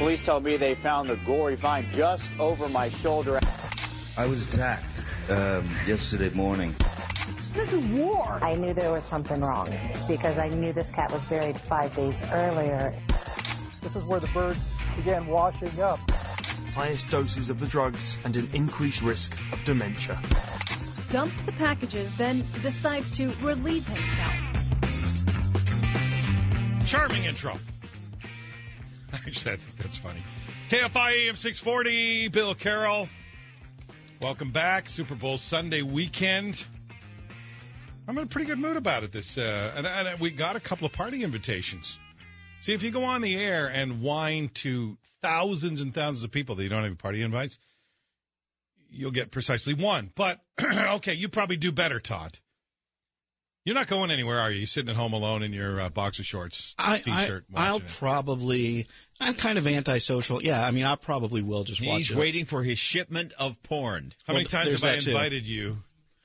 Police tell me they found the gory find just over my shoulder. I was attacked um, yesterday morning. This is war. I knew there was something wrong because I knew this cat was buried five days earlier. This is where the bird began washing up. Highest doses of the drugs and an increased risk of dementia. Dumps the packages, then decides to relieve himself. Charming intro. Think that's funny. KFI AM 640, Bill Carroll. Welcome back. Super Bowl Sunday weekend. I'm in a pretty good mood about it. This uh, and, and we got a couple of party invitations. See, if you go on the air and whine to thousands and thousands of people that you don't have party invites, you'll get precisely one. But okay, you probably do better, Todd. You're not going anywhere, are you? You're sitting at home alone in your uh, boxer shorts, I, t-shirt. I, I'll it. probably. I'm kind of antisocial. Yeah, I mean, I probably will just watch He's it. waiting for his shipment of porn. How many times have I that too. invited you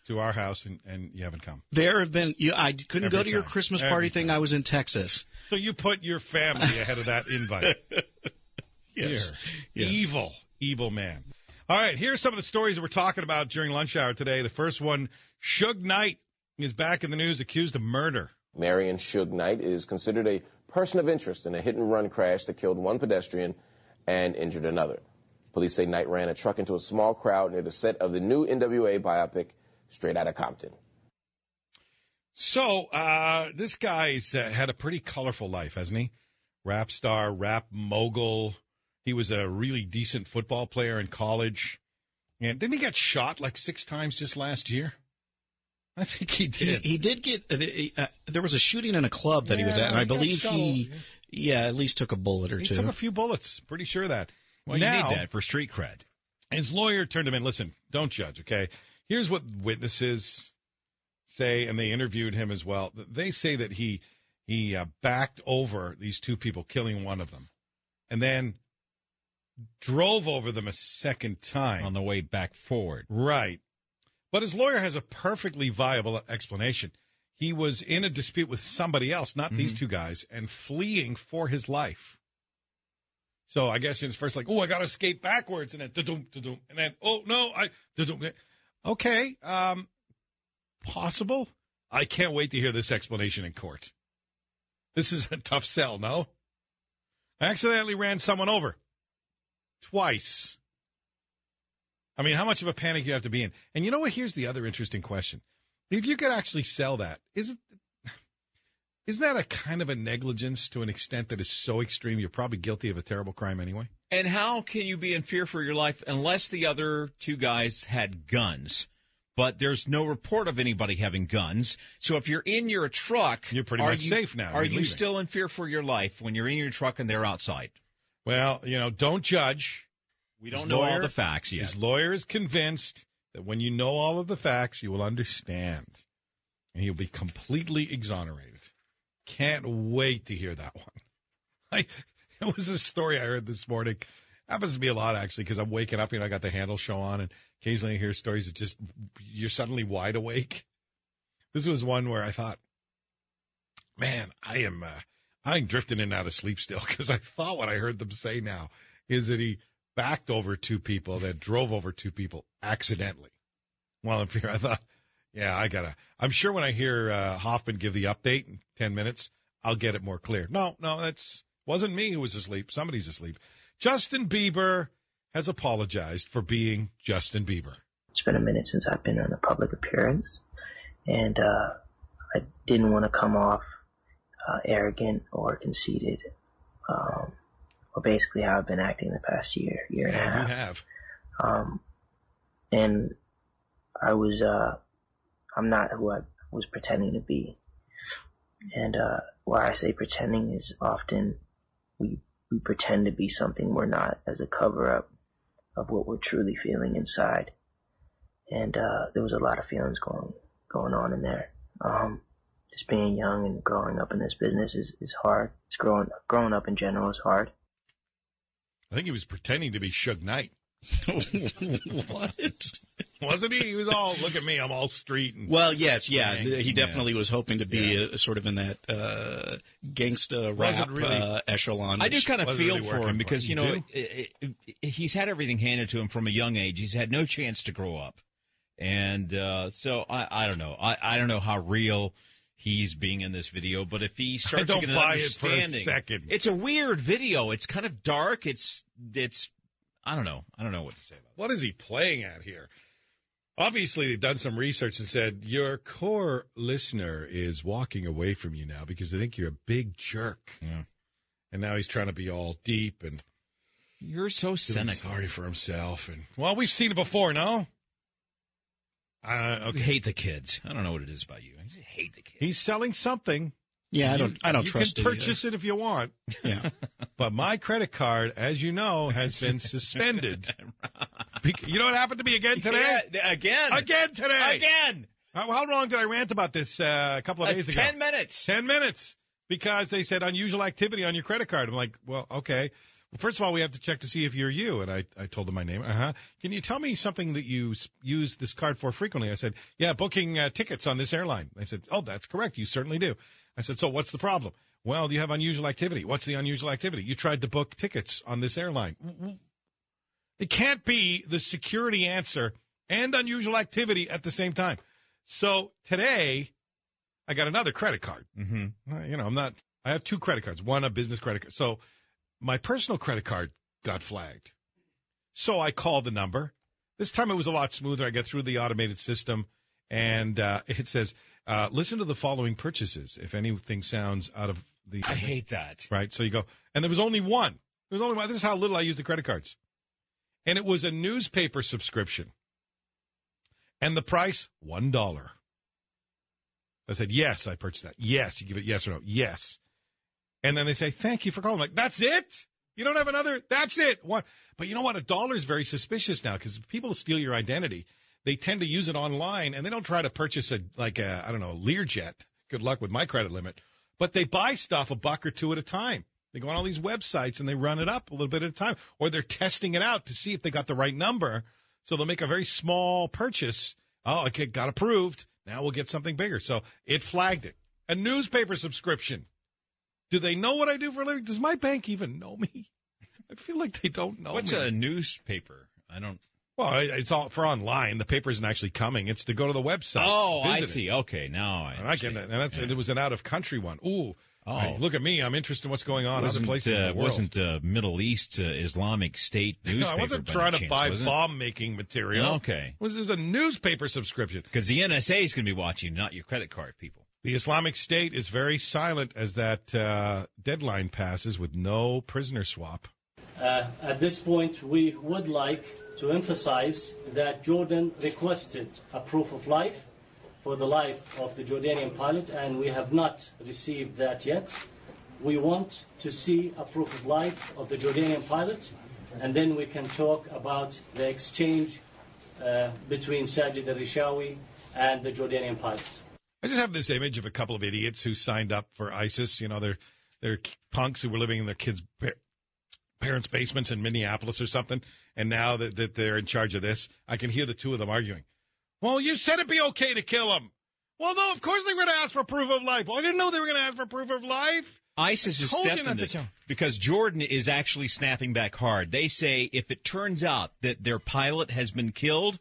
to our house and, and you haven't come? There have been. You, I couldn't Every go to your time. Christmas Every party thing. time. I was in Texas. So you put your family ahead of that invite. Yes. Yes. Evil, evil man. All right, here's some of the stories that we're talking about during lunch hour today. The first one, Suge Knight is back in the news accused of murder. Marion Suge Knight is considered a person of interest in a hit and run crash that killed one pedestrian and injured another. Police say Knight ran a truck into a small crowd near the set of the new NWA biopic, Straight Outta Compton. So, uh, this guy's uh, had a pretty colorful life, hasn't he? Rap star, rap mogul. He was a really decent football player in college. And didn't he get shot like six times just last year? I think he He, did. he did get. Uh, uh, there was a shooting in a club that he was at, and I believe shot he, yeah, at least took a bullet or He two. took a few bullets. Pretty sure of that. Well, now, you need that for street cred. His lawyer turned him in. Listen, don't judge, okay? Here's what witnesses say, and they interviewed him as well. They say that he he uh, backed over these two people, killing one of them, and then drove over them a second time on the way back forward. Right. But his lawyer has a perfectly viable explanation. He was in a dispute with somebody else, not these two guys, and fleeing for his life. So I guess in his first, like, oh, I got to escape backwards, and then, and then, oh, no, I, okay, um, possible. I can't wait to hear this explanation in court. This is a tough sell, no? I accidentally ran someone over twice. I mean, how much of a panic do you have to be in? And you know what? Here's the other interesting question: If you could actually sell that, is it? Isn't that a kind of a negligence to an extent that is so extreme? You're probably guilty of a terrible crime anyway. And how can you be in fear for your life unless the other two guys had guns? But there's no report of anybody having guns. So if you're in your truck, You're pretty much you- safe now. Are you leaving. still in fear for your life when you're in your truck and they're outside? Well, you know, don't judge. We don't His know all the facts yet. His lawyer is convinced that when you know all of the facts, you will understand, and he'll be completely exonerated. Can't wait to hear that one. I, it was a story I heard this morning. Happens to be a lot actually because I'm waking up. You know, I got the Handel show on, and occasionally I hear stories that just you're suddenly wide awake. This was one where I thought, man, I am uh, I'm drifting in and out of sleep still because I thought what I heard them say now is that he backed over two people, that drove over two people accidentally. While in fear, I thought, yeah, I gotta. I'm sure when I hear uh, Hoffman give the update in ten minutes, I'll get it more clear. No, no, that's wasn't me who was asleep. Somebody's asleep. Justin Bieber has apologized for being Justin Bieber. It's been a minute since I've been on a public appearance, and uh, I didn't want to come off uh, arrogant or conceited, um, or basically how I've been acting the past year, year and a half. you have. Um, and I was, uh, I'm not who I was pretending to be. And, uh, why I say pretending is often we, we pretend to be something we're not as a cover up of what we're truly feeling inside. And, uh, there was a lot of feelings going, going on in there. Um, just being young and growing up in this business is, is hard. It's growing, growing up in general is hard. I think he was pretending to be Suge Knight. what? wasn't he? He was all look at me, I'm all street. And Well, yes, yeah, Gang. he definitely was hoping to be a, sort of in that uh, gangsta rap really- uh, echelon. I do kind of feel really for him because him. you You know i i he's had everything handed to him from a young age. He's had no chance to grow up, and uh, so I, I don't know. I, I don't know how real he's being in this video, but if he starts don't to an buy it for a understanding, second. it's a weird video. It's kind of dark. It's it's I don't know. I don't know what to say about. what is he playing at here? Obviously, they've done some research and said your core listener is walking away from you now because they think you're a big jerk. Yeah. And now he's trying to be all deep and. You're so cynical. sorry for himself. And well, we've seen it before, no? Uh, I okay. hate the kids. I don't know what it is about you. I just hate the kids. He's selling something. yeah, I don't, I don't you trust can it. purchase it if you want. Yeah, But my credit card, as you know, has been suspended. Bec- you know what happened to me again today? Yeah, again. Again today. Again. How, how long did I rant about this uh, a couple of Uh, days ago? Ten minutes. 10 minutes because they said unusual activity on your credit card. I'm like, well, okay. Well, first of all, we have to check to see if you're you. And I, I told them my name. Uh huh. Can you tell me something that you use this card for frequently? I said, yeah, booking uh, tickets on this airline. They said, oh, that's correct. You certainly do. I said, so what's the problem? Well, you have unusual activity. What's the unusual activity? You tried to book tickets on this airline. It can't be the security answer and unusual activity at the same time. So today, I got another credit card. Mm-hmm. Uh, You know, I'm not. I have two credit cards. One a business credit card. So my personal credit card got flagged. So I called the number. This time it was a lot smoother. I get through the automated system, and uh, it says, uh, "Listen to the following purchases. If anything sounds out of the I hate that. right." So you go, and there was only one. There was only one. This is how little I use the credit cards, and it was a newspaper subscription, and the price one dollar. I said, yes, I purchased that. Yes, you give it yes or no. Yes. And then they say, thank you for calling. I'm like, that's it? You don't have another? That's it. What? But you know what? A dollar is very suspicious now because people steal your identity. They tend to use it online and they don't try to purchase a, like a, I don't know, a Learjet. Good luck with my credit limit. But they buy stuff a buck or two at a time. They go on all these websites and they run it up a little bit at a time, or they're testing it out to see if they got the right number. So they'll make a very small purchase. Oh, okay, got approved. Now we'll get something bigger. So it flagged it. A newspaper subscription. Do they know what I do for a living? Does my bank even know me? I feel like they don't know What's me. a newspaper? I don't. well, it's all for online. The paper isn't actually coming. It's to go to the website. Oh, I visit it. see. Okay, now I. And I get that. And that's, Yeah. it was an out of country one. Ooh. Oh. Hey, look at me. I'm interested in what's going on in wasn't, places in uh, wasn't uh, Middle East uh, Islamic State No, newspaper. I wasn't trying to chance, buy bomb making material. Okay, It was, it was a newspaper subscription. because the NSA is going to be watching, not your credit card people. The Islamic State is very silent as that uh, deadline passes with no prisoner swap. Uh, at this point, we would like to emphasize that Jordan requested a proof of life for the life of the Jordanian pilot, and we have not received that yet. We want to see a proof of life of the Jordanian pilot, and then we can talk about the exchange uh, between Sajid al-Rishawi and the Jordanian pilot. I just have this image of a couple of idiots who signed up for ISIS. You know, they're they're punks who were living in their kids' parents' basements in Minneapolis or something, and now that, that they're in charge of this, I can hear the two of them arguing. Well, you said it'd be okay to kill them. Well, no, of course they were going to ask for proof of life. Well, I didn't know they were going to ask for proof of life. ISIS has stepped in this because Jordan is actually snapping back hard. They say if it turns out that their pilot has been killed,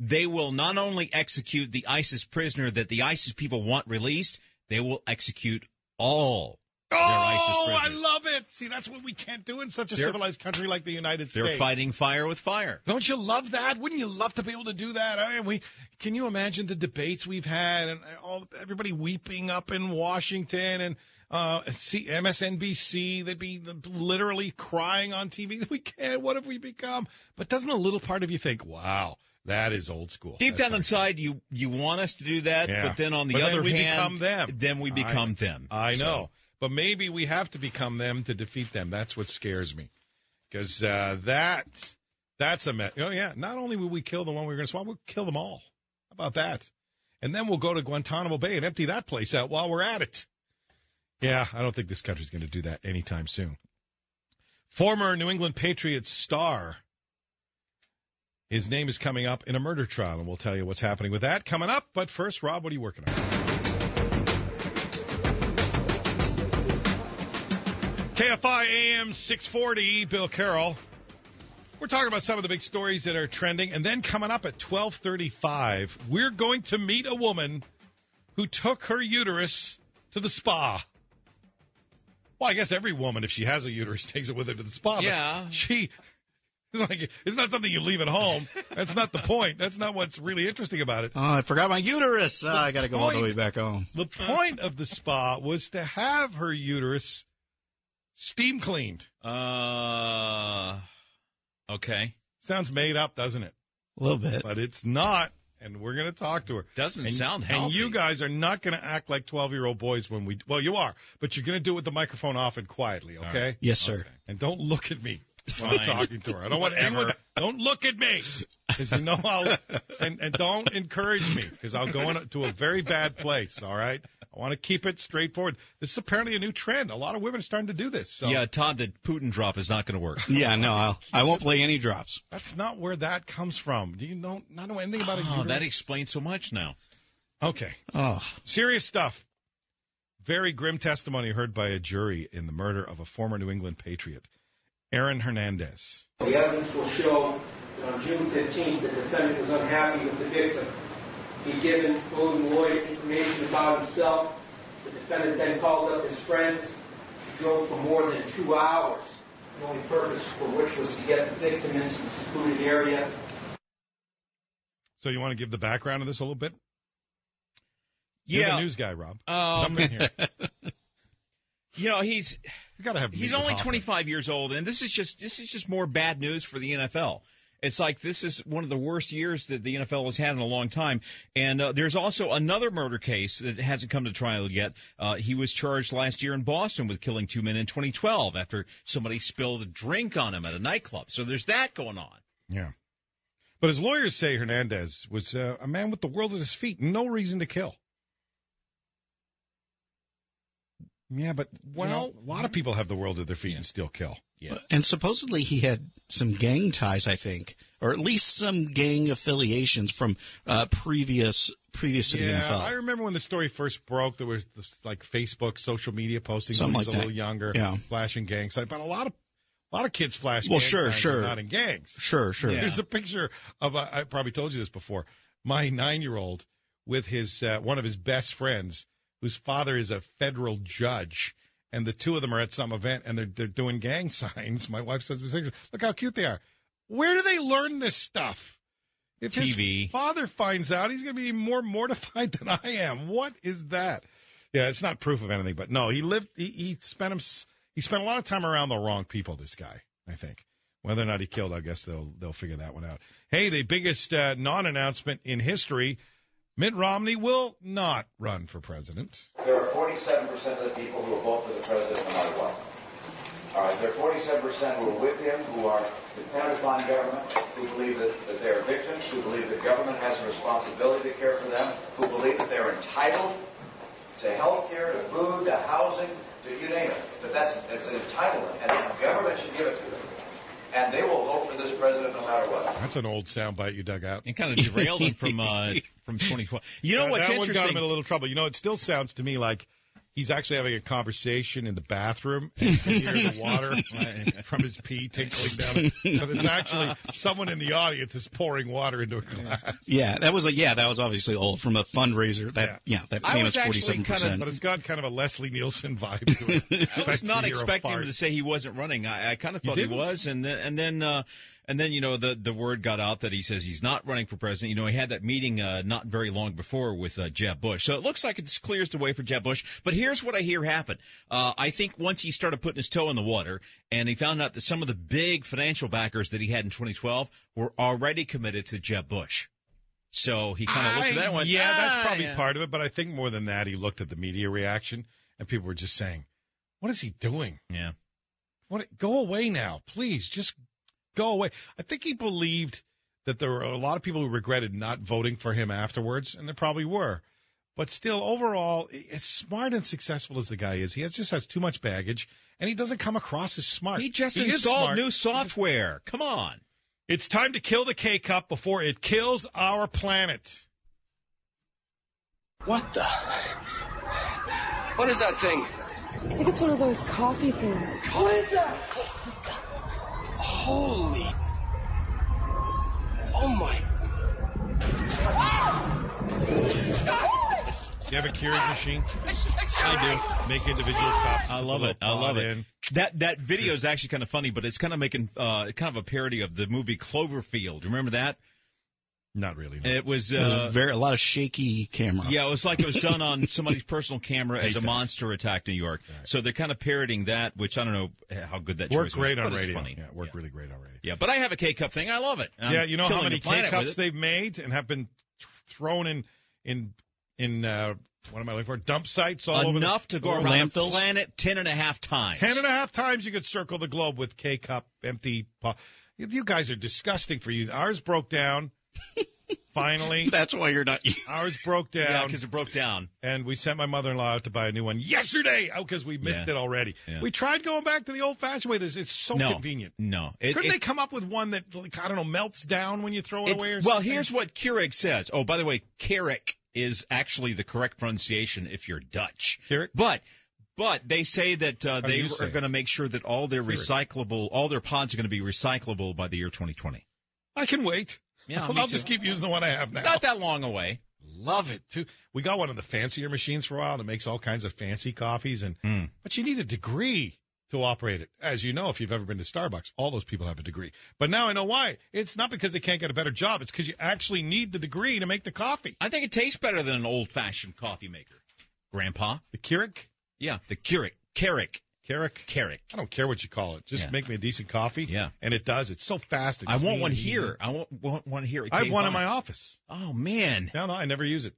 they will not only execute the ISIS prisoner that the ISIS people want released, they will execute all Oh, their ISIS prisoners. Oh, I love it. See, that's what we can't do in such a They're- civilized country like the United States. They're fighting fire with fire. Don't you love that? Wouldn't you love to be able to do that? I mean, we can you imagine the debates we've had and all everybody weeping up in Washington and uh, see MSNBC. They'd be literally crying on TV. We can't. What have we become? But doesn't a little part of you think, wow, that is old school? Deep That's down inside, you you want us to do that, Yeah. but then on the But other we hand, become them. then we I- become them. I So- know, but maybe we have to become them to defeat them. That's what scares me, because uh, that that's a me- oh yeah. Not only will we kill the one we're going to swap, we'll kill them all. How about that? And then we'll go to Guantanamo Bay and empty that place out while we're at it. Yeah, I don't think this country's going to do that anytime soon. Former New England Patriots star His name is coming up in a murder trial, and we'll tell you what's happening with that coming up. But first, Rob, what are you working on? KFI AM 640, Bill Carroll. We're talking about some of the big stories that are trending, and then coming up at 12:35, we're going to meet a woman who took her uterus to the spa. Well, I guess every woman, if she has a uterus, takes it with her to the spa. Yeah. She, like, it's not something you leave at home. That's not the point. That's not what's really interesting about it. Oh, I forgot my uterus. Ah, I got to go all the way back home. The point of the spa was to have her uterus steam cleaned. Uh, okay. Sounds made up, doesn't it? A little bit. But it's not, and we're going to talk to her. Doesn't and, sound And you guys are not going to act like 12 year old boys when we, well, you are, but you're going to do it with the microphone off and quietly, okay? right. Yes, sir. And don't look at me when I'm talking to her. I don't want Whatever. anyone, don't look at me. Because you know I'll, and, and don't encourage me because I'll go into a very bad place, all right? I want to keep it straightforward. This is apparently a new trend. A lot of women are starting to do this. So Yeah, Todd, the Putin drop is not going to work. Yeah, no, I'll, I won't play any drops. that's not where that comes from. Do you know, not know anything about a Oh, that explains so much now. Okay. Oh, Serious stuff. Very grim testimony heard by a jury in the murder of a former New England Patriot, Aaron Hernandez. The evidence will show that on June 15th, the defendant was unhappy with the victim. He'd given William Lloyd information about himself. The defendant then called up his friends, He drove for more than two hours, the only purpose for which was to get the victim into the secluded area. So you want to give the background of this a little bit? You're Yeah. the news guy, Rob. Um, Jump in here. You know, he's You got to have. he's only 25 years old, and this is just this is just more bad news for the NFL. It's like this is one of the worst years that the NFL has had in a long time. And uh, there's also another murder case that hasn't come to trial yet. Uh, he was charged last year in Boston with killing two men in 2012 after somebody spilled a drink on him at a nightclub. So there's that going on. Yeah. But his lawyers say Hernandez was uh, a man with the world at his feet, no reason to kill. Yeah, but well, Well- a lot of people have the world at their feet and still kill. Yeah. and supposedly he had some gang ties, I think, or at least some gang affiliations from uh, previous previous to yeah, the NFL. I remember when the story first broke. There was this, like Facebook, social media posting. Something when he was like a that. little younger, Yeah. flashing gang signs. But a lot of a lot of kids flash. Well, gang sure, signs sure. not in gangs. Sure, sure. Yeah. There's a picture of a, I probably told you this before. My nine year old with his uh, one of his best friends, whose father is a federal judge, and the two of them are at some event and they're they're doing gang signs. My wife sends me pictures. Look how cute they are. Where do they learn this stuff? If TV. his father finds out, he's going to be more mortified than I am. What is that? Yeah, it's not proof of anything, but no, he lived. He, he spent him. He spent a lot of time around the wrong people. This guy, I think. Whether or not he killed, I guess they'll they'll figure that one out. Hey, the biggest uh, non-announcement in history: Mitt Romney will not run for president. There are 47% of the people who will vote for the president no matter what. All right, there are 47% who are with him, who are dependent upon government, who believe that, that they're victims, who believe that government has a responsibility to care for them, who believe that they're entitled to health care, to food, to housing, to you name it. But that's it's an entitlement, and government should give it to them. And they will vote for this president no matter what. That's an old soundbite you dug out. And kind of derailed him from uh, from 2012. You know That- what's that one got interesting? him in a little trouble. You know, it still sounds to me like he's actually having a conversation in the bathroom and you hear the water from his pee tinkling down. But it's actually someone in the audience is pouring water into a glass. Yeah, that was a yeah, that was obviously old from a fundraiser. That yeah, that I famous forty seven percent. But it's got kind of a Leslie Nielsen vibe to it. I was not to hear a expecting him to say he wasn't running. I, I kind of thought he was, and then and then uh, and then you know the the word got out that he says he's not running for president. You know he had that meeting uh, not very long before with uh, Jeb Bush, so it looks like it clears the way for Jeb Bush. But here's what I hear happen. Uh, I think once he started putting his toe in the water, and he found out that some of the big financial backers that he had in 2012 were already committed to Jeb Bush. So he kind of looked at that one. yeah, "Ah, that's probably yeah." part of it. But I think more than that, he looked at the media reaction and people were just saying, "What is he doing? Yeah. What? Go away now, please. Just go away." I think he believed that there were a lot of people who regretted not voting for him afterwards, and there probably were. But still, overall, as smart and successful as the guy is, he has, just has too much baggage, and he doesn't come across as smart. He just is installed new software. Come on. It's time to kill the K cup before it kills our planet. What the? What is that thing? I think it's one of those coffee things. What is that? Holy. Oh my. Do you have a Keurig machine? I do. Make individual cups. I love it. I love it. in. That that video is actually kind of funny, but it's kind of making uh kind of a parody of the movie Cloverfield. Remember that? Not really. It was It was uh, very a lot of shaky camera. yeah, it was like it was done on somebody's personal camera as a monster attacked New York. So they're kind of parroting that, which I don't know how good that Worked choice was. great on but it's radio. Funny. Yeah, worked really great on radio. Yeah, but I have a K cup thing. I love it. I'm yeah, you know how many K cups they've made and have been thrown in in in uh, what am I looking for? Dump sites all over the Enough to go all around the planet ten and a half times. Ten and a half times you could circle the globe with K cup empty. Po- you guys are disgusting for you. Ours broke down. Finally, That's why you're not. ours broke down. Yeah, because it broke down. and we sent my mother-in-law out to buy a new one yesterday because we missed Yeah. it already. Yeah. We tried going back to the old-fashioned way. There's- It's so no, convenient. No, it, Couldn't it- they come up with one that, like, I don't know, melts down when you throw it, It- away or well, something? here's what Keurig says. Oh, by the way, Keurig is actually the correct pronunciation if you're Dutch. Keurig? But but they say that uh, they are going to make sure that all their Keurig. recyclable, all their pods are going to be recyclable by the year 2020. I can wait. Yeah, I'll me just keep using the one I have now. Not that long away. Love it too. We got one of the fancier machines for a while that makes all kinds of fancy coffees, and Hmm. but you need a degree to operate it. As you know, if you've ever been to Starbucks, all those people have a degree. But now I know why. It's not because they can't get a better job. It's because you actually need the degree to make the coffee. I think it tastes better than an old-fashioned coffee maker. Grandpa? The Keurig, Yeah, the Keurig. Keurig. Keurig. Keurig. I don't care what you call it. Just Yeah. make me a decent coffee. Yeah. and it does. It's so fast. It's I want one easy. here. I want, want one here. I have one in my office. Oh man. No, no, I never use it.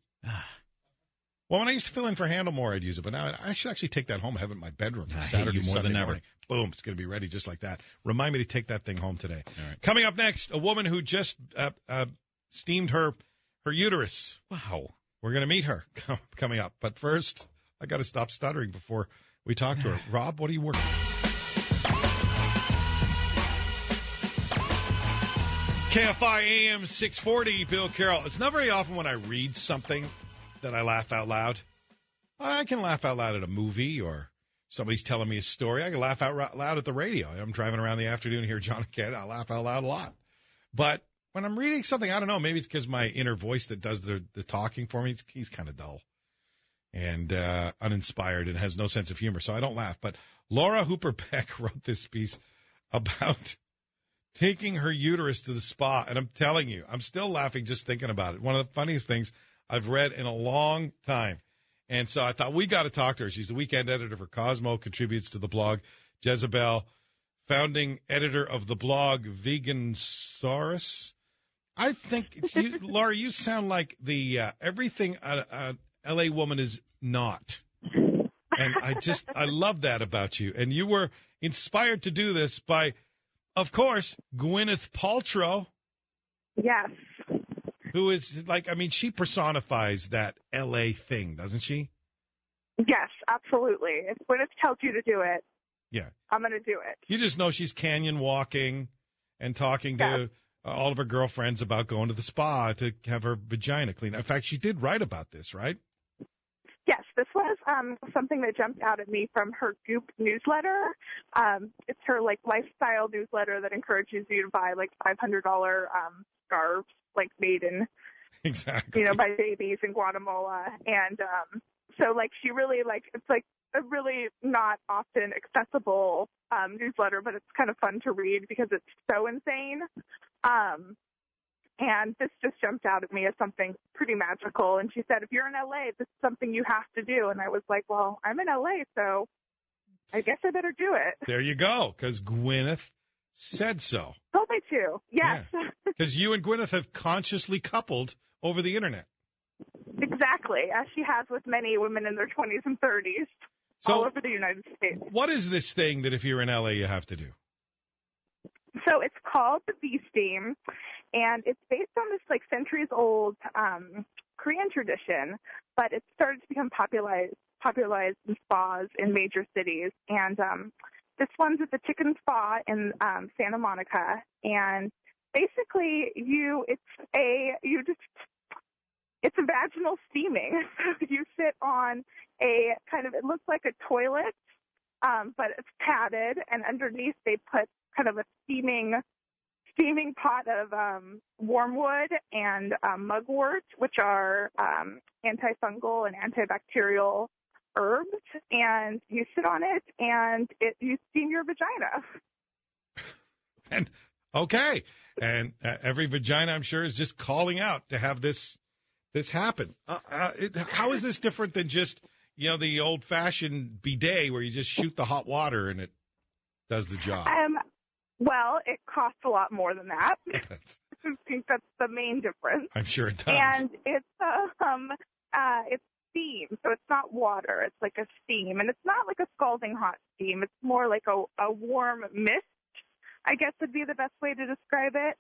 Well, when I used to fill in for Handel more, I'd use it, but now I should actually take that home and have it in my bedroom I Saturday, more Sunday than ever. morning. Boom, it's going to be ready just like that. Remind me to take that thing home today. All right. Coming up next, a woman who just uh, uh, steamed her her uterus. Wow. We're going to meet her coming up, but first, I got to stop stuttering before we talked to her. Rob, what are you working? KFI AM 640, Bill Carroll. It's not very often when I read something that I laugh out loud. I can laugh out loud at a movie or somebody's telling me a story. I can laugh out loud at the radio. I'm driving around the afternoon here, John and Ken. I laugh out loud a lot. But when I'm reading something, I don't know. Maybe it's because my inner voice that does the the talking for me. He's kind of dull and uh, uninspired and has no sense of humor, so I don't laugh. But Laura Hooper Beck wrote this piece about taking her uterus to the spa, and I'm telling you, I'm still laughing just thinking about it. One of the funniest things I've read in a long time. And so I thought we got to talk to her. She's the weekend editor for Cosmo, contributes to the blog Jezebel, founding editor of the blog Vegansaurus. I think you, Laura, you sound like the uh, everything a, a LA woman is not. And I just I love that about you. And you were inspired to do this by, of course, Gwyneth Paltrow, Yes. who is like I mean she personifies that LA thing, doesn't she? Yes, absolutely. If Gwyneth tells you to do it, Yeah. I'm going to do it. You just know she's canyon walking and talking to uh, all of her girlfriends about going to the spa to have her vagina cleaned. In fact, she did write about this, right? Yes, this was um, something that jumped out at me from her Goop newsletter. Um, it's her like lifestyle newsletter that encourages you to buy like $500 um, scarves, like made in Exactly. you know, by babies in Guatemala. And um so like she really like it's like a really not often accessible um newsletter, but it's kind of fun to read because it's so insane. Um and this just jumped out at me as something pretty magical. And she said, if you're in LA, this is something you have to do. And I was like, well, I'm in LA, so I guess I better do it. There you go, because Gwyneth said so. Told me to. Yes, Because you and Gwyneth have consciously coupled over the internet. exactly. As she has with many women in their 20s and 30s all over the United States. What is this thing that if you're in LA you have to do? So it's called the V Steam, and it's based on this like centuries old um, Korean tradition, but it started to become popularized popularized in spas in major cities. And um, this one's at the Tikkun Spa in um, Santa Monica, and basically you it's a you just it's a vaginal steaming. So you sit on a kind of it looks like a toilet, um, but it's padded, and underneath they put kind of a steaming steaming pot of um, wormwood and um, mugwort, which are um, antifungal and antibacterial herbs, and you sit on it and it you steam your vagina. And okay, and uh, every vagina, I'm sure, is just calling out to have this this happen. Uh, uh, it, how is this different than just you know the old fashioned bidet where you just shoot the hot water and it does the job? Um, well, it costs a lot more than that. I think that's the main difference. I'm sure it does. And it's uh, um uh it's steam, so it's not water. It's like a steam, and it's not like a scalding hot steam. It's more like a a warm mist. I guess would be the best way to describe it.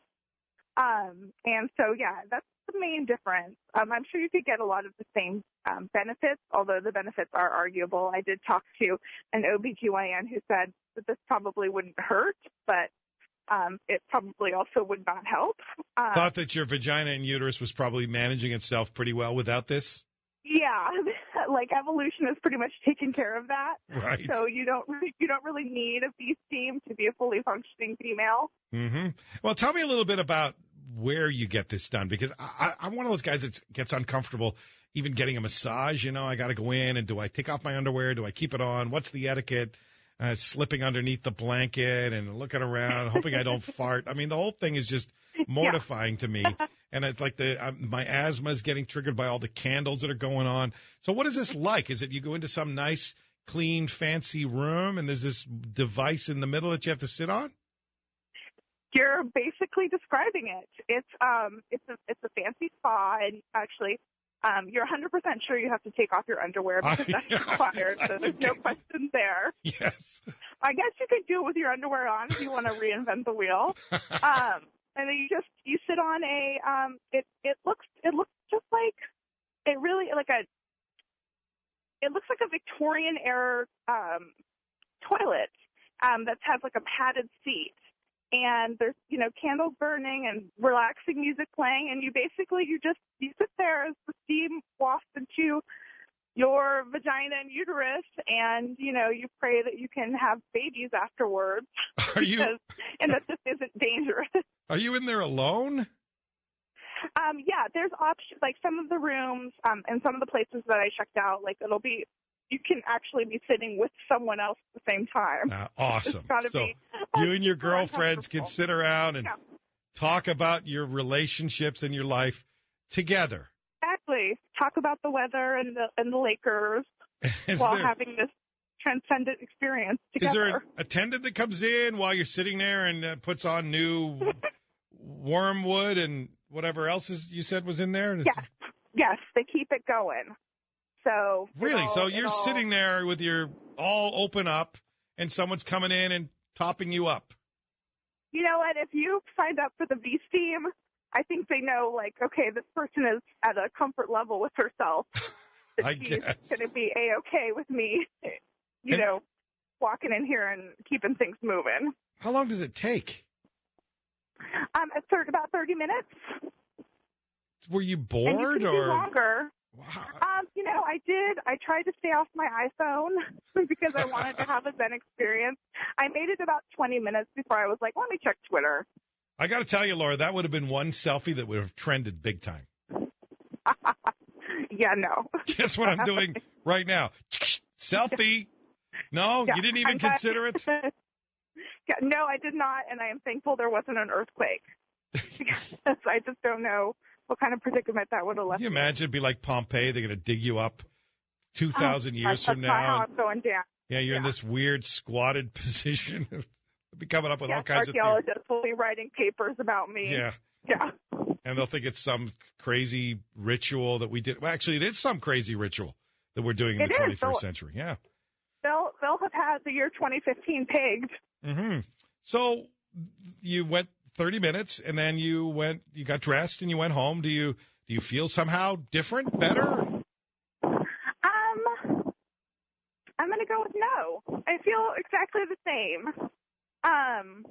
Um, and so yeah, that's the main difference. Um, I'm sure you could get a lot of the same um, benefits, although the benefits are arguable. I did talk to an OBGYN who said that this probably wouldn't hurt, but um, it probably also would not help. Um, Thought that your vagina and uterus was probably managing itself pretty well without this. Yeah, like evolution has pretty much taken care of that. Right. So you don't really, you don't really need a V steam to be a fully functioning female. hmm Well, tell me a little bit about where you get this done because I, I, I'm one of those guys that gets uncomfortable even getting a massage. You know, I got to go in and do I take off my underwear? Do I keep it on? What's the etiquette? Uh, slipping underneath the blanket and looking around, hoping I don't fart. I mean, the whole thing is just mortifying to me. And it's like the uh, my asthma is getting triggered by all the candles that are going on. So what is this like? Is it you go into some nice, clean, fancy room and there's this device in the middle that you have to sit on? You're basically describing it. It's um it's a it's a fancy spa and actually um you're 100% sure you have to take off your underwear because that's required. So there's no question there. Yes. I guess you could do it with your underwear on if you want to reinvent the wheel. Um and then you just you sit on a um it it looks it looks just like it really like a it looks like a Victorian era um toilet um that has like a padded seat. And there's you know candles burning and relaxing music playing. And you basically you just you sit there as the steam wafts into your vagina and uterus and you know you pray that you can have babies afterwards Are you because, and that this isn't dangerous are you in there alone? um yeah there's options like some of the rooms um and some of the places that i checked out like it'll be you can actually be sitting with someone else at the same time Uh, awesome. So be you and your girlfriends can sit around and Yeah. talk about your relationships and your life together. Exactly. Talk about the weather and the and the Lakers Is while there- having this transcendent experience together. Is there an attendant that comes in while you're sitting there and uh, puts on new wormwood and whatever else is you said was in there? yes, yes, they keep it going. So Really? all- So you're all- sitting there with your all open up and someone's coming in and topping you up. You know what? If you signed up for the V Steam, I think they know like, okay, this person is at a comfort level with herself. That I she's going to be a okay with me. You And- know, walking in here and keeping things moving. How long does it take? Um, it's about thirty minutes. Were you and you bored do or longer. Um, you know, I did. I tried to stay off my iPhone because I wanted to have a Zen experience. I made it about 20 minutes before I was like, let me check Twitter. I got to tell you, Laura, that would have been one selfie that would have trended big time. Yeah, no. Guess what I'm doing right now? Selfie. No, Yeah, you didn't even consider it. Yeah, no, I did not, and I am thankful there wasn't an earthquake. because I just don't know what kind of predicament that would have left Can you imagine it'd be like Pompeii? They're going to dig you up 2,000 Oh, years from now. how and- I'm going down. yeah, you're in this weird squatted position. They'll be coming up with all kinds of things. Archaeologists will be writing papers about me. Yeah. Yeah. And they'll think it's some crazy ritual that we did. Well, actually, it is some crazy ritual that we're doing in It the is. 21st So- century. Yeah. They'll they'll have had the year 2015 pegged. hmm So you went 30 minutes and then you went, you got dressed and you went home. Do you, do you feel somehow different, better? Um, I'm gonna go with no. I feel exactly the same. Um,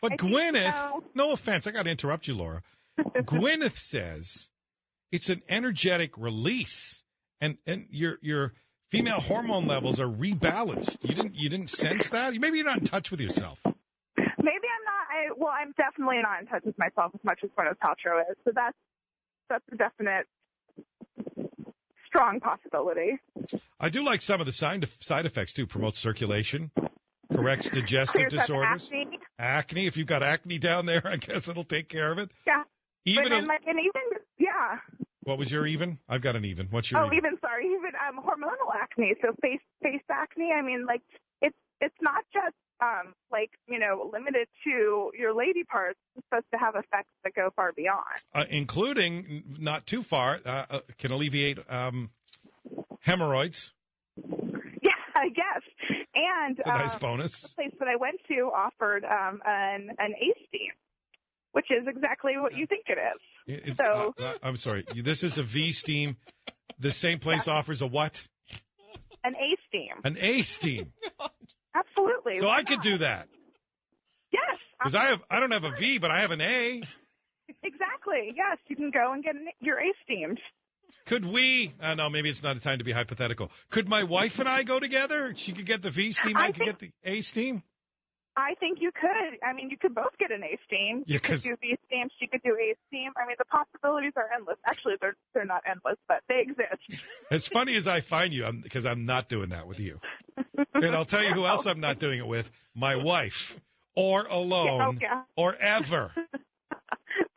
But I Gwyneth, so. no offense, I got to interrupt you, Laura. Gwyneth says it's an energetic release, and and your your female hormone levels are rebalanced. You didn't you didn't sense that? Maybe you're not in touch with yourself. Maybe I'm not. I well, I'm definitely not in touch with myself as much as Gwyneth Paltrow is. So that's that's a definite strong possibility. I do like some of the side side effects too. Promotes circulation, corrects digestive disorders, acne. acne. If you've got acne down there, I guess it'll take care of it. Yeah. Even a- like, and even yeah. What was your even? I've got an even. What's your Oh, even? even sorry, even um, hormonal acne. So face face acne. I mean, like it's it's not just um like you know limited to your lady parts. It's supposed to have effects that go far beyond. uh, including not too far, uh, uh, can alleviate um, hemorrhoids. Yeah, I guess. And It's a nice um, bonus. The place that I went to offered um an an A steam, which is exactly what you think it is. It- it- So- uh, uh, I'm sorry. This is a V steam. The same place offers a what? An A steam. An A steam. Absolutely. So Why I could do that Yes. because I have I don't have a V, but I have an A. Exactly. Yes, you can go and get an, your A steamed. Could we? Uh, no, maybe it's not a time to be hypothetical. Could my wife and I go together? She could get the V steam. I, I could get the A steam. I think you could. I mean, you could both get an A steam. Yeah, you could do V steam. She could do A steam. I mean, the possibilities are endless. Actually, they're they're not endless, but they exist. As funny as I find you, because I'm, not doing that with you. And I'll tell you who else I'm not doing it with: my wife, or alone, Yeah, oh, yeah. or ever.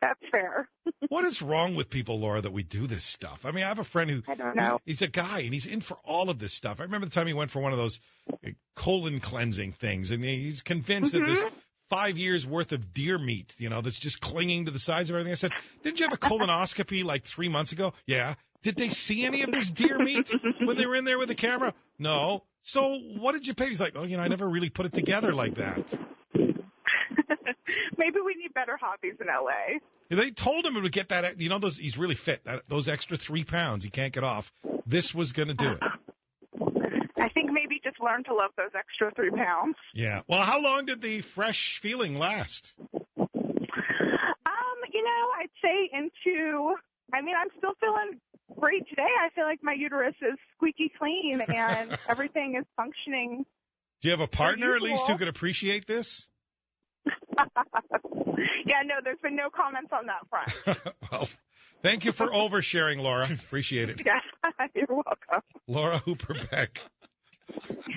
That's fair. What is wrong with people, Laura, that we do this stuff? I mean, I have a friend who I don't know. he's a guy and he's in for all of this stuff. I remember the time he went for one of those uh, colon cleansing things, and he's convinced that there's five years worth of deer meat, you know, that's just clinging to the sides of everything. I said, didn't you have a colonoscopy like three months ago? Yeah. Did they see any of this deer meat when they were in there with the camera? No. So what did you pay? He's like, oh, you know, I never really put it together like that. Maybe we need better hobbies in LA. They told him it would get that. You know, those he's really fit. That, those extra three pounds he can't get off. This was going to do it. I think maybe just learn to love those extra three pounds. Yeah. Well, how long did the fresh feeling last? Um, you know, I'd say into. I mean, I'm still feeling great today. I feel like my uterus is squeaky clean and everything is functioning. Do you have a partner at least who could appreciate this? Yeah, no, there's been no comments on that front. well, thank you for oversharing, Laura. Appreciate it. Yeah, you're welcome. Laura Hooper Beck.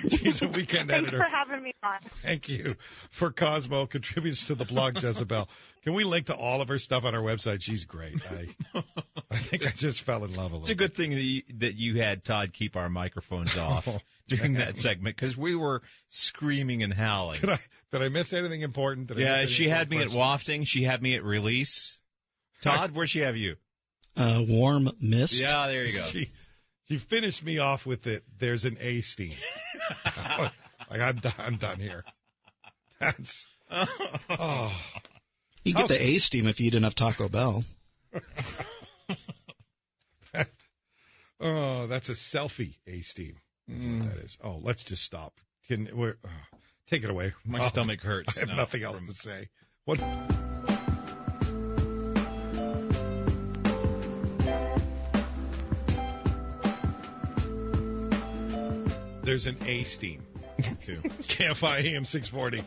She's a weekend Thanks editor. for having me on. Thank you for Cosmo contributes to the blog Jezebel. Can we link to all of her stuff on our website? She's great. I I think I just fell in love a It's a little. good thing that you, that you had Todd keep our microphones off Oh, during man. that segment because we were screaming and howling. Did I did I miss anything important? Did I miss Yeah, anything she had me at wafting. She had me at release. Todd, where'd she have you? Uh, warm mist. Yeah, there you go. She she finished me off with it. There's an A steam. like I'm done. I'm done here. That's oh. You get the A steam if you eat enough Taco Bell. Oh, that's a selfie A steam. Mm. that is. Oh, let's just stop. Can we're, oh, take it away. My Oh, stomach hurts I have now nothing else from- to say. What? There's an A steam too. KFI AM 640.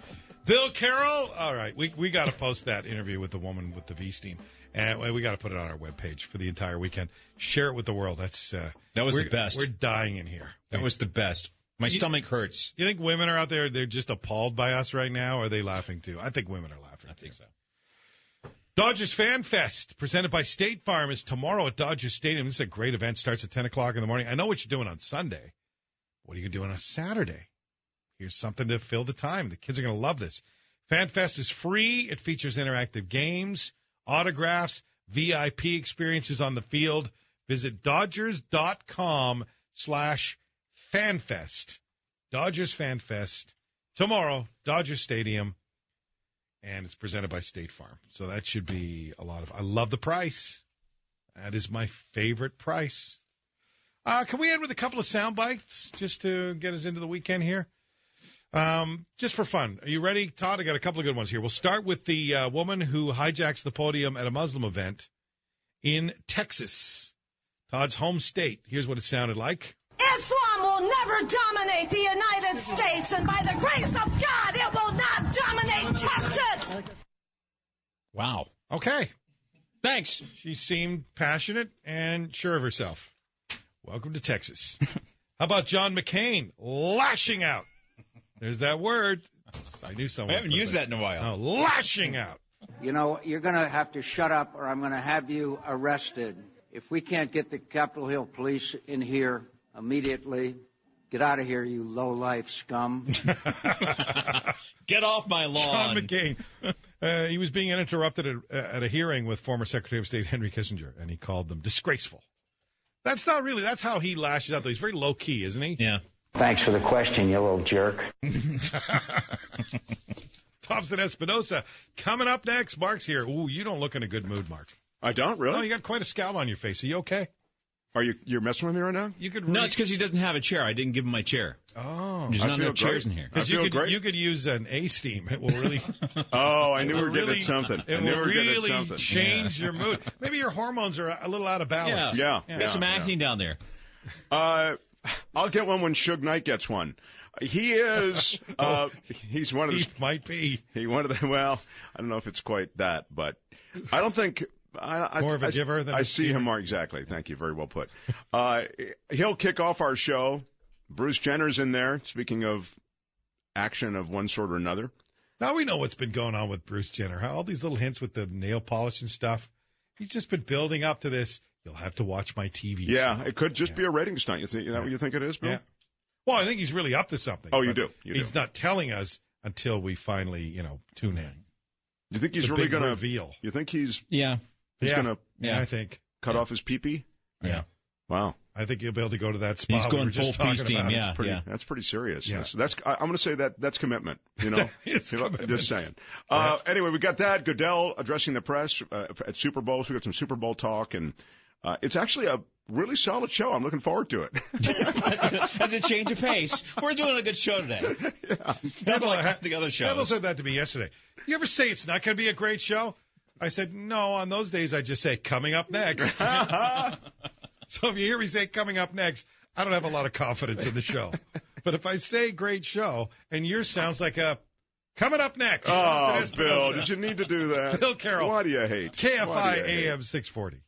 Bill Carroll. All right, we we got to post that interview with the woman with the V steam, and we got to put it on our webpage for the entire weekend. Share it with the world. That's uh, That was the best. We're dying in here. That was the best. My You- stomach hurts. You think women are out there? They're just appalled by us right now, or are they laughing too? I think women are laughing. I think so. Dodgers Fan Fest, presented by State Farm, is tomorrow at Dodger Stadium. This is a great event. Starts at 10 o'clock in the morning. I know what you're doing on Sunday. What are you doing on Saturday? Here's something to fill the time. The kids are going to love this. Fan Fest is free. It features interactive games, autographs, VIP experiences on the field. Visit Dodgers.com slash FanFest. Dodgers Fan Fest tomorrow, Dodger Stadium and it's presented by State Farm. So that should be a lot of. I love the price. That is my favorite price. Uh, can we end with a couple of sound bites just to get us into the weekend here? Um, just for fun, are you ready, Todd? I got a couple of good ones here. We'll start with the uh, woman who hijacks the podium at a Muslim event in Texas, Todd's home state. Here's what it sounded like. Islam will never dominate the United States, and by the grace of God, it will not dominate Texas. Wow. Okay. Thanks. She seemed passionate and sure of herself. Welcome to Texas. How about John McCain lashing out? There's that word. I knew someone. I haven't used that in a while. Oh, lashing out. You know, you're going to have to shut up or I'm going to have you arrested. If we can't get the Capitol Hill police in here immediately, get out of here, you low-life scum. Get off my John lawn. McCain. Uh, he was being interrupted at, at a hearing with former Secretary of State Henry Kissinger, and he called them disgraceful. That's not really. That's how he lashes out. Though he's very low key, isn't he? Yeah. Thanks for the question, you little jerk. Thompson Espinosa coming up next. Mark's here. Ooh, you don't look in a good mood, Mark. I don't really. No, you got quite a scowl on your face. Are you okay? Are you you're messing with me right now? You could. No, it's because he doesn't have a chair. I didn't give him my chair. Oh, There's I not feel enough chairs in here. I Because you feel could great. you could use an A steam. It will really. Oh, I knew we will were getting really, at something. I It knew will we were getting at really something. change your mood. Maybe your hormones are a little out of balance. Yeah. Got yeah, some yeah. acne down there. Uh, I'll get one when Suge Knight gets one. He is. Uh, he's one of the. He might be. He one of the. Well, I don't know if it's quite that, but I don't think. I, I, More of a I, giver than I a see him more exactly. Thank you. Very well put. Uh, he'll kick off our show. Bruce Jenner's in there. Speaking of action of one sort or another. Now we know what's been going on with Bruce Jenner. How all these little hints with the nail polish and stuff. He's just been building up to this. You'll have to watch my TV. Yeah, show. it could just be a rating stunt. You think is that what you think it is, Bill? Yeah. Well, I think he's really up to something. Oh, you do. You do. he's not telling us until we finally, you know, tune in. Do you think he's The really going to reveal? You think he's Yeah. He's yeah. going to Yeah, I think. cut off his pee-pee? Yeah. Wow. I think he'll be able to go to that spot. He's we going were just full talking steam, about. yeah. That's pretty, that's pretty serious. Yeah. That's, that's I, I'm going to say that that's commitment. You know, It's You know, commitment. just saying. Uh, anyway, we got that Goodell addressing the press uh, at Super Bowls. We got some Super Bowl talk, and uh, it's actually a really solid show. I'm looking forward to it. That's a change of pace. We're doing a good show today. Yeah. Not Kendall, like ha- the other Kendall shows. said that to me yesterday. You ever say it's not going to be a great show? I said, no, on those days I just say, coming up next. so if you hear me say coming up next, I don't have a lot of confidence in the show. but if I say great show and yours sounds like a coming up next. oh, Bill, did you need to do that? Bill Carroll. Why do you hate? KFI? AM 640.